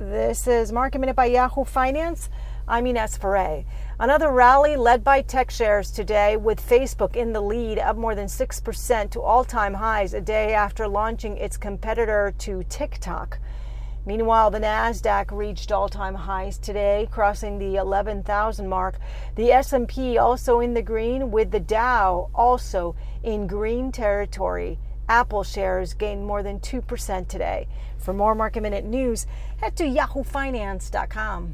This is Market Minute by Yahoo Finance. I'm Ines Ferre. Another rally led by tech shares today, with Facebook in the lead, up more than 6% to all time highs a day after launching its competitor to TikTok. Meanwhile, the Nasdaq reached all-time highs today, crossing the 11,000 mark. The S&P also in the green with the Dow also in green territory. Apple shares gained more than 2% today. For more market minute news, head to yahoofinance.com.